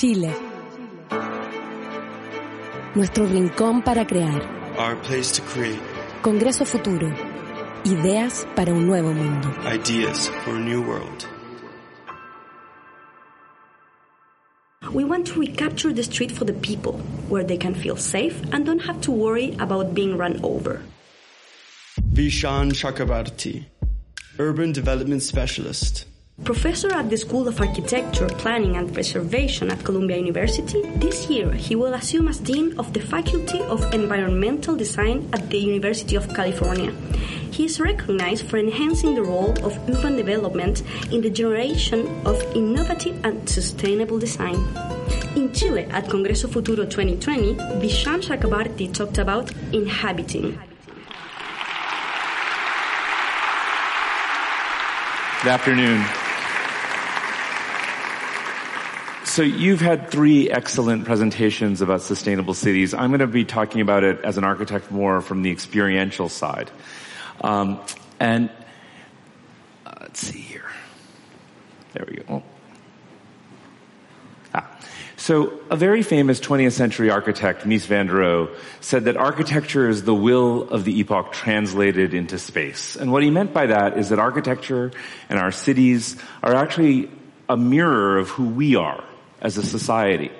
Chile. Nuestro rincón para crear. Our place to create. Congreso Futuro. Ideas para un nuevo mundo. Ideas for a new world. We want to recapture the street for the people, where they can feel safe and don't have to worry about being run over. Vishan Chakrabarti, Urban Development Specialist. Professor at the School of Architecture, Planning and Preservation at Columbia University, this year he will assume as Dean of the Faculty of Environmental Design at the University of California. He is recognized for enhancing the role of urban development in the generation of innovative and sustainable design. In Chile, at Congreso Futuro 2020, Vishaan Chakrabarti talked about inhabiting. Good afternoon. So you've had three excellent presentations about sustainable cities. I'm going to be talking about it as an architect more from the experiential side. Um, and uh, let's see here. There we go. Ah. So a very famous 20th century architect, Mies van der Rohe, said that architecture is the will of the epoch translated into space. And what he meant by that is that architecture and our cities are actually a mirror of who we are as a society.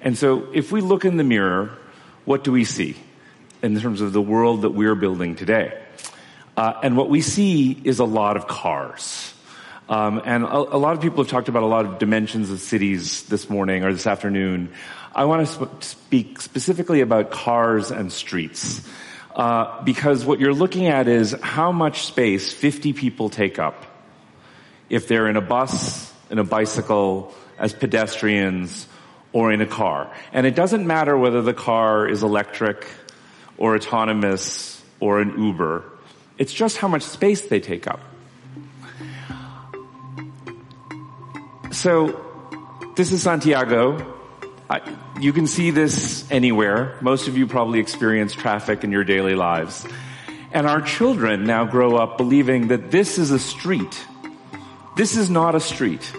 And so if we look in the mirror, what do we see in terms of the world that we're building today? Uh, and what we see is a lot of cars. Um, and a, a, lot of people have talked about a lot of dimensions of cities this morning or this afternoon. I want to sp- speak specifically about cars and streets. Uh, because what you're looking at is how much space 50 people take up if they're in a bus, in a bicycle, as pedestrians or in a car. And it doesn't matter whether the car is electric or autonomous or an Uber. It's just how much space they take up. So, this is Santiago. I, you can see this anywhere. Most of you probably experience traffic in your daily lives. And our children now grow up believing that this is a street. This is not a street.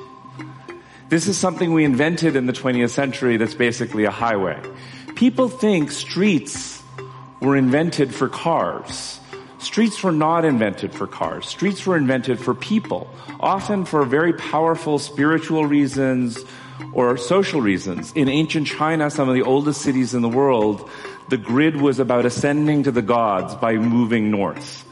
This is something we invented in the 20th century that's basically a highway. People think streets were invented for cars. Streets were not invented for cars. Streets were invented for people, often for very powerful spiritual reasons or social reasons. In ancient China, some of the oldest cities in the world, the grid was about ascending to the gods by moving north.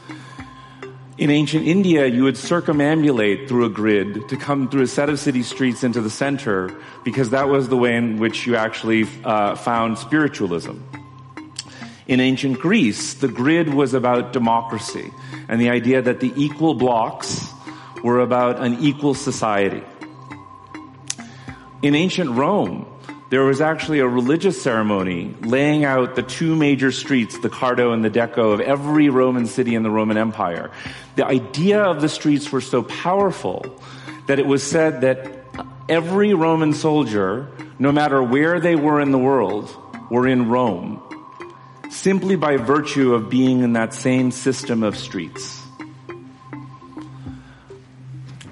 In ancient India, you would circumambulate through a grid to come through a set of city streets into the center because that was the way in which you actually uh, found spiritualism. In ancient Greece, the grid was about democracy and the idea that the equal blocks were about an equal society. In ancient Rome, there was actually a religious ceremony laying out the two major streets, the Cardo and the Deco of every Roman city in the Roman Empire. The idea of the streets were so powerful that it was said that every Roman soldier, no matter where they were in the world, were in Rome, simply by virtue of being in that same system of streets.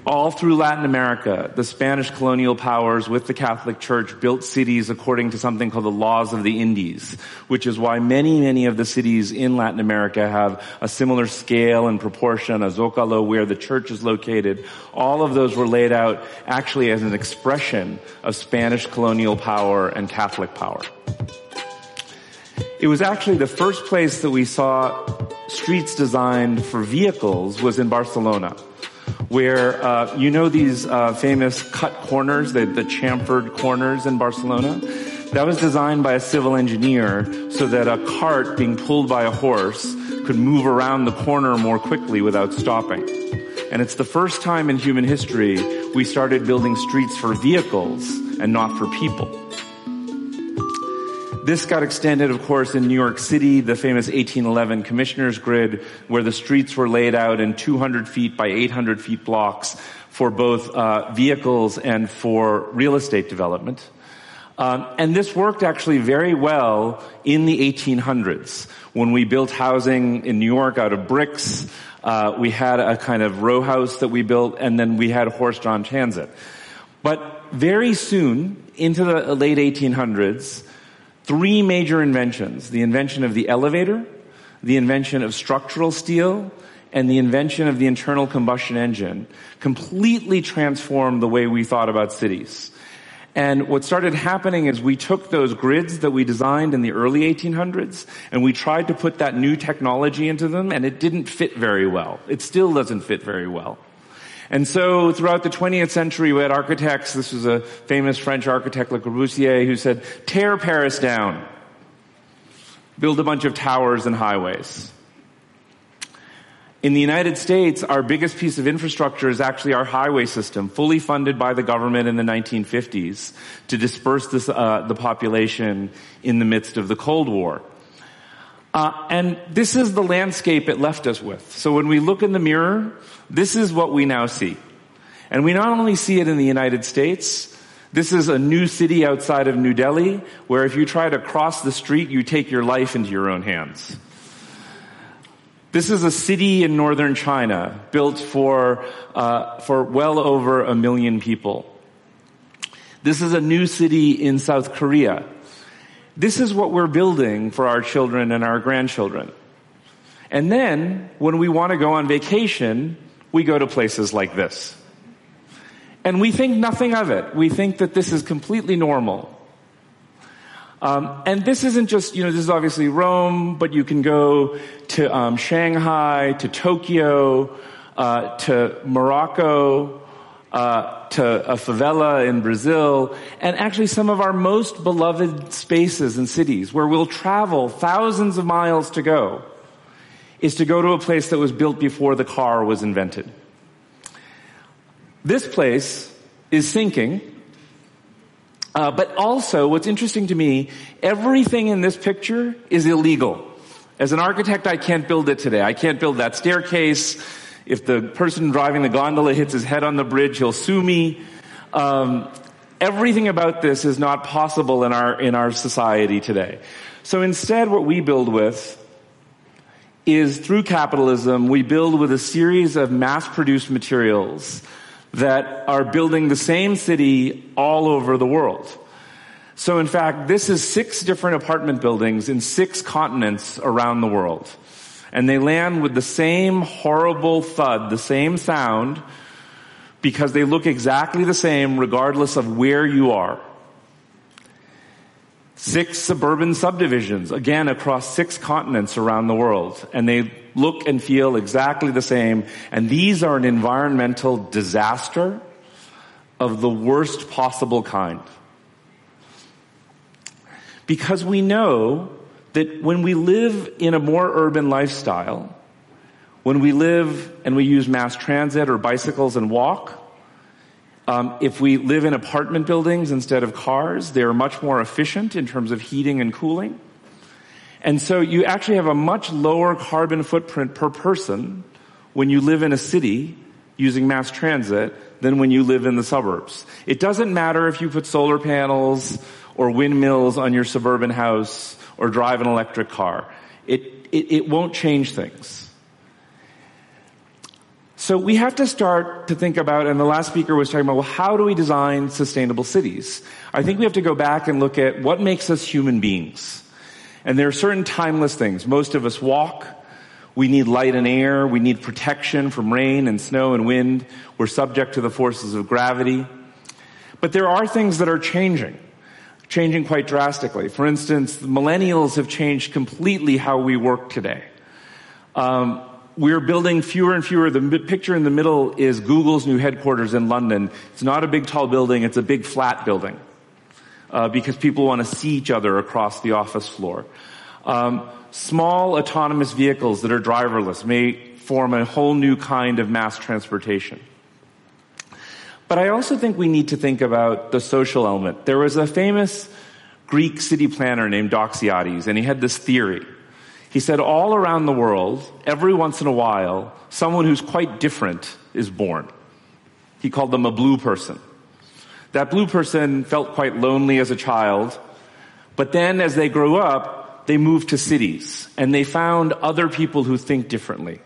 All through Latin America, the Spanish colonial powers with the Catholic Church built cities according to something called the laws of the Indies, which is why many, many of the cities in Latin America have a similar scale and proportion, a zocalo where the church is located. All of those were laid out actually as an expression of Spanish colonial power and Catholic power. It was actually the first place that we saw streets designed for vehicles was in Barcelona where uh, you know these uh, famous cut corners, the, the chamfered corners in Barcelona. That was designed by a civil engineer so that a cart being pulled by a horse could move around the corner more quickly without stopping. And it's the first time in human history we started building streets for vehicles and not for people. This got extended, of course, in New York City, the famous 1811 Commissioner's Grid, where the streets were laid out in 200 feet by 800 feet blocks for both uh, vehicles and for real estate development. Um, and this worked actually very well in the 1800s when we built housing in New York out of bricks. Uh, we had a kind of row house that we built, and then we had horse-drawn transit. But very soon, into the late 1800s, three major inventions, the invention of the elevator, the invention of structural steel, and the invention of the internal combustion engine completely transformed the way we thought about cities. And what started happening is we took those grids that we designed in the early 1800s and we tried to put that new technology into them and it didn't fit very well. It still doesn't fit very well. And so throughout the 20th century we had architects, this was a famous French architect Le Corbusier who said, tear Paris down. Build a bunch of towers and highways. In the United States, our biggest piece of infrastructure is actually our highway system, fully funded by the government in the 1950s to disperse this, uh, the population in the midst of the Cold War. Uh, and this is the landscape it left us with. So when we look in the mirror, this is what we now see. And we not only see it in the United States, this is a new city outside of New Delhi where if you try to cross the street, you take your life into your own hands. This is a city in northern China built for, uh, for well over a million people. This is a new city in South Korea. This is what we're building for our children and our grandchildren. And then, when we want to go on vacation, we go to places like this. And we think nothing of it. We think that this is completely normal. Um, and this isn't just, you know, this is obviously Rome, but you can go to um, Shanghai, to Tokyo, uh, to Morocco, uh, to a favela in Brazil, and actually some of our most beloved spaces and cities where we'll travel thousands of miles to go is to go to a place that was built before the car was invented. This place is sinking uh, but also, what's interesting to me, everything in this picture is illegal. As an architect, I can't build it today. I can't build that staircase. If the person driving the gondola hits his head on the bridge, he'll sue me. Um, everything about this is not possible in our in our society today. So instead, what we build with is through capitalism, we build with a series of mass-produced materials that are building the same city all over the world. So in fact, this is six different apartment buildings in six continents around the world. And they land with the same horrible thud, the same sound, because they look exactly the same regardless of where you are. Six suburban subdivisions, again across six continents around the world. And they look and feel exactly the same. And these are an environmental disaster of the worst possible kind. Because we know that when we live in a more urban lifestyle, when we live and we use mass transit or bicycles and walk, um, if we live in apartment buildings instead of cars, they are much more efficient in terms of heating and cooling. And so you actually have a much lower carbon footprint per person when you live in a city using mass transit than when you live in the suburbs. It doesn't matter if you put solar panels or windmills on your suburban house or drive an electric car. It, it, it won't change things. So we have to start to think about, and the last speaker was talking about, well, how do we design sustainable cities? I think we have to go back and look at what makes us human beings. And there are certain timeless things. Most of us walk. We need light and air. We need protection from rain and snow and wind. We're subject to the forces of gravity. But there are things that are changing, changing quite drastically. For instance, millennials have changed completely how we work today. Um, we're building fewer and fewer. The picture in the middle is Google's new headquarters in London. It's not a big tall building, it's a big flat building. Uh, because people want to see each other across the office floor. Um, small autonomous vehicles that are driverless may form a whole new kind of mass transportation. But I also think we need to think about the social element. There was a famous Greek city planner named Doxiadis, and he had this theory he said, all around the world, every once in a while, someone who's quite different is born. He called them a blue person. That blue person felt quite lonely as a child, but then as they grew up, they moved to cities and they found other people who think differently.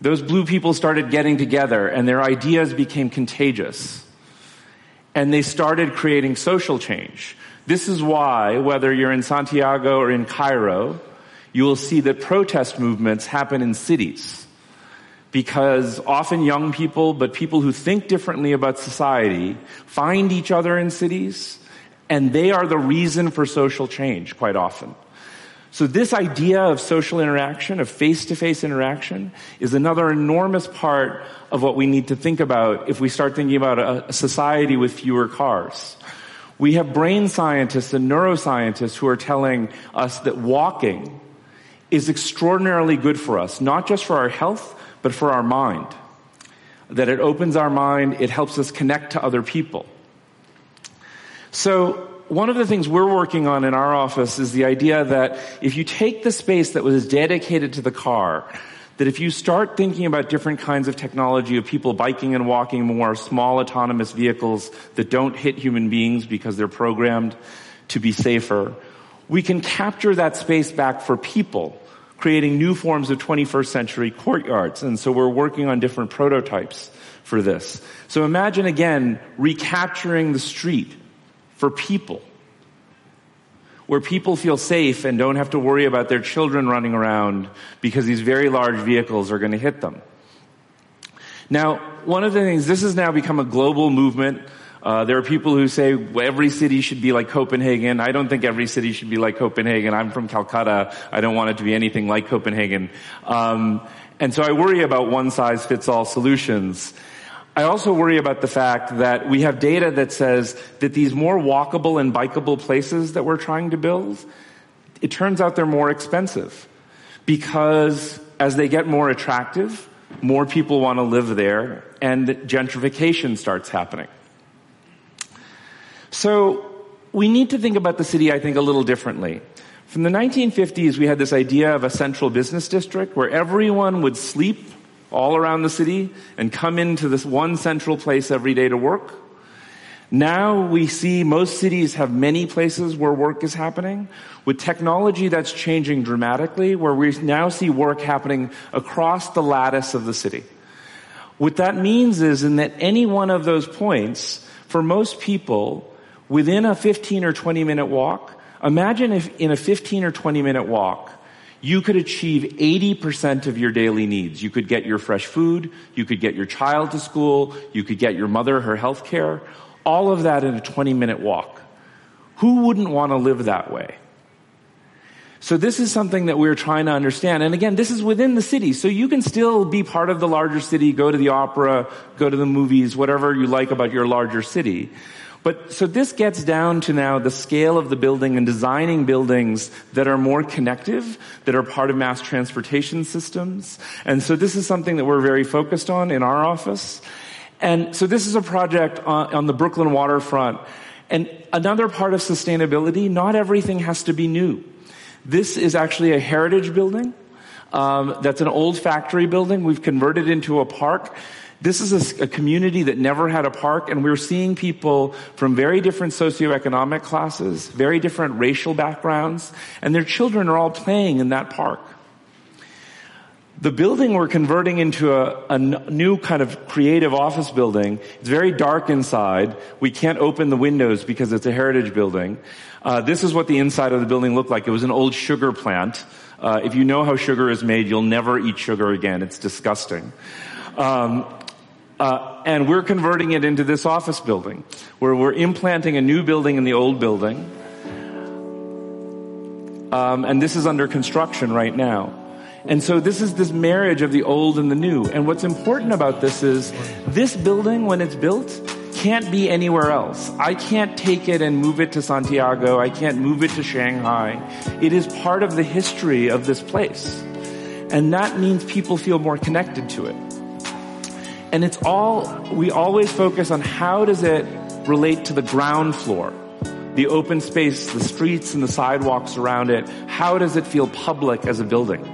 Those blue people started getting together and their ideas became contagious. and they started creating social change. This is why, whether you're in Santiago or in Cairo, you will see that protest movements happen in cities. Because often young people, but people who think differently about society, find each other in cities, and they are the reason for social change quite often. So this idea of social interaction, of face-to-face interaction, is another enormous part of what we need to think about if we start thinking about a, society with fewer cars. We have brain scientists and neuroscientists who are telling us that walking is extraordinarily good for us, not just for our health, but for our mind. That it opens our mind, it helps us connect to other people. So, one of the things we're working on in our office is the idea that if you take the space that was dedicated to the car, that if you start thinking about different kinds of technology of people biking and walking more, small autonomous vehicles that don't hit human beings because they're programmed to be safer, we can capture that space back for people, creating new forms of 21st century courtyards. And so we're working on different prototypes for this. So imagine again recapturing the street for people. Where people feel safe and don't have to worry about their children running around because these very large vehicles are going to hit them. Now, one of the things, this has now become a global movement. Uh, there are people who say well, every city should be like Copenhagen. I don't think every city should be like Copenhagen. I'm from Calcutta. I don't want it to be anything like Copenhagen. Um, and so I worry about one size fits all solutions. I also worry about the fact that we have data that says that these more walkable and bikeable places that we're trying to build, it turns out they're more expensive because as they get more attractive, more people want to live there and gentrification starts happening. So we need to think about the city, I think, a little differently. From the 1950s, we had this idea of a central business district where everyone would sleep all around the city and come into this one central place every day to work. Now we see most cities have many places where work is happening. With technology that's changing dramatically, where we now see work happening across the lattice of the city. What that means is in that any one of those points, for most people, within a 15 or 20 minute walk, imagine if in a 15 or 20 minute walk, you could achieve 80% of your daily needs. You could get your fresh food, you could get your child to school, you could get your mother her health care, all of that in a 20 minute walk. Who wouldn't want to live that way? So this is something that we're trying to understand. And again, this is within the city. So you can still be part of the larger city, go to the opera, go to the movies, whatever you like about your larger city. But so this gets down to now the scale of the building and designing buildings that are more connective, that are part of mass transportation systems. And so this is something that we're very focused on in our office. And so this is a project on, on the Brooklyn waterfront. And another part of sustainability, not everything has to be new. This is actually a heritage building. Um, that's an old factory building. We've converted into a park. This is a, a, community that never had a park, and we're seeing people from very different socioeconomic classes, very different racial backgrounds, and their children are all playing in that park. The building we're converting into a, a new kind of creative office building. It's very dark inside. We can't open the windows because it's a heritage building. Uh, this is what the inside of the building looked like. It was an old sugar plant. Uh, if you know how sugar is made, you'll never eat sugar again. It's disgusting. Um, uh, and we're converting it into this office building, where we're implanting a new building in the old building. Um, and this is under construction right now. And so this is this marriage of the old and the new. And what's important about this is this building, when it's built, can't be anywhere else. I can't take it and move it to Santiago. I can't move it to Shanghai. It is part of the history of this place. And that means people feel more connected to it. And it's all, we always focus on how does it relate to the ground floor, the open space, the streets and the sidewalks around it. How does it feel public as a building?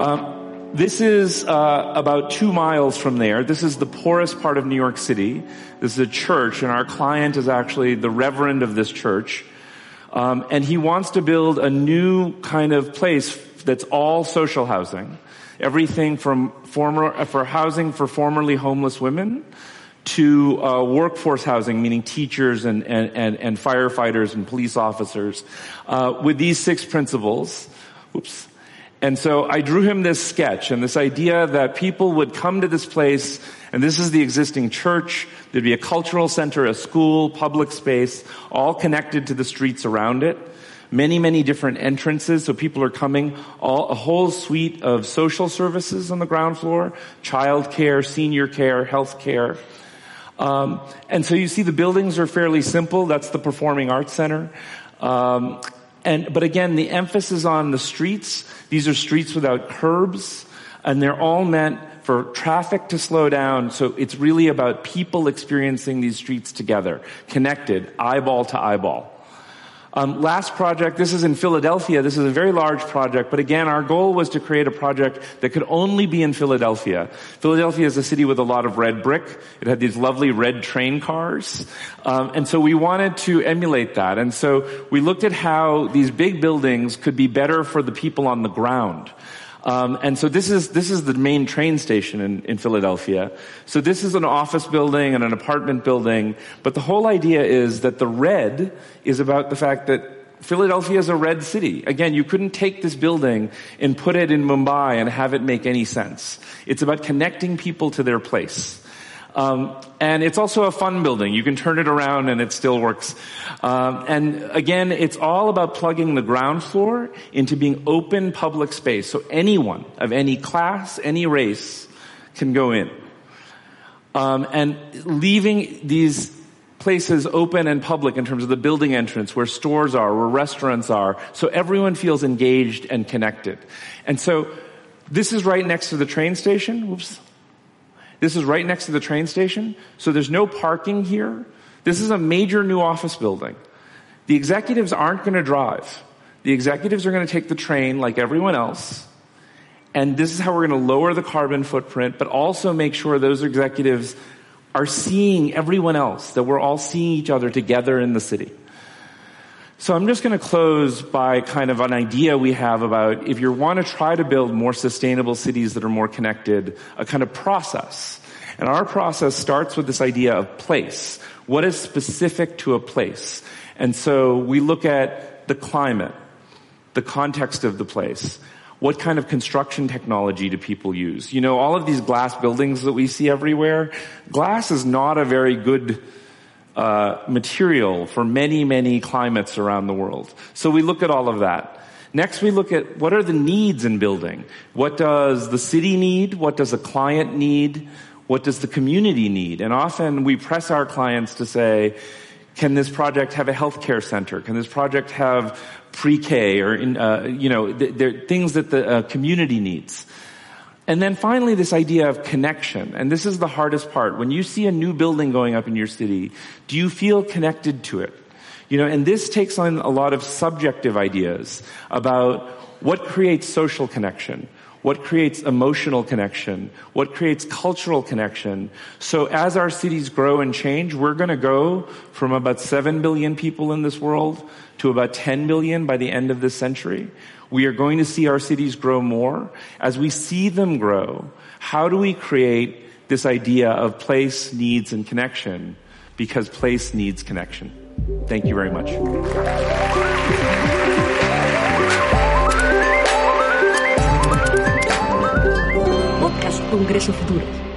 Um, this is uh, about two miles from there. This is the poorest part of New York City. This is a church, and our client is actually the reverend of this church. Um, and he wants to build a new kind of place that's all social housing everything from former, for housing for formerly homeless women to uh, workforce housing, meaning teachers and, and, and, and firefighters and police officers, uh, with these six principles. Oops. And so I drew him this sketch and this idea that people would come to this place, and this is the existing church. There'd be a cultural center, a school, public space, all connected to the streets around it. Many, many different entrances, so people are coming, all, a whole suite of social services on the ground floor, child care, senior care, health care. Um, and so you see the buildings are fairly simple. That's the Performing Arts Center. Um, and, but again, the emphasis on the streets. These are streets without curbs, and they're all meant for traffic to slow down. So it's really about people experiencing these streets together, connected, eyeball to eyeball. Um, last project, this is in Philadelphia. This is a very large project, but again, our goal was to create a project that could only be in Philadelphia. Philadelphia is a city with a lot of red brick. It had these lovely red train cars, um, and so we wanted to emulate that. And so we looked at how these big buildings could be better for the people on the ground. Um, and so this is this is the main train station in, in Philadelphia. So this is an office building and an apartment building, but the whole idea is that the red is about the fact that Philadelphia is a red city. Again, you couldn't take this building and put it in Mumbai and have it make any sense. It's about connecting people to their place. Um, and it's also a fun building. You can turn it around and it still works. Um, and again, it's all about plugging the ground floor into being open public space. So anyone of any class, any race can go in. Um, and leaving these places open and public in terms of the building entrance, where stores are, where restaurants are, so everyone feels engaged and connected. And so this is right next to the train station. Whoops. This is right next to the train station, so there's no parking here. This is a major new office building. The executives aren't going to drive. The executives are going to take the train like everyone else. And this is how we're going to lower the carbon footprint, but also make sure those executives are seeing everyone else, that we're all seeing each other together in the city. So I'm just going to close by kind of an idea we have about if you want to try to build more sustainable cities that are more connected, a kind of process. And our process starts with this idea of place. What is specific to a place? And so we look at the climate, the context of the place. What kind of construction technology do people use? You know, all of these glass buildings that we see everywhere, glass is not a very good uh, material for many, many climates around the world. So we look at all of that. Next, we look at what are the needs in building. What does the city need? What does a client need? What does the community need? And often we press our clients to say, can this project have a healthcare center? Can this project have pre-K or, in, uh, you know, are things that the uh, community needs. And then finally, this idea of connection. And this is the hardest part. When you see a new building going up in your city, do you feel connected to it? You know, and this takes on a lot of subjective ideas about what creates social connection, what creates emotional connection, what creates cultural connection. So as our cities grow and change, we're going to go from about 7 billion people in this world to about 10 billion by the end of this century. We are going to see our cities grow more. As we see them grow, how do we create this idea of place, needs, and connection? Because place needs connection. Thank you very much. Podcast Congreso Futuro.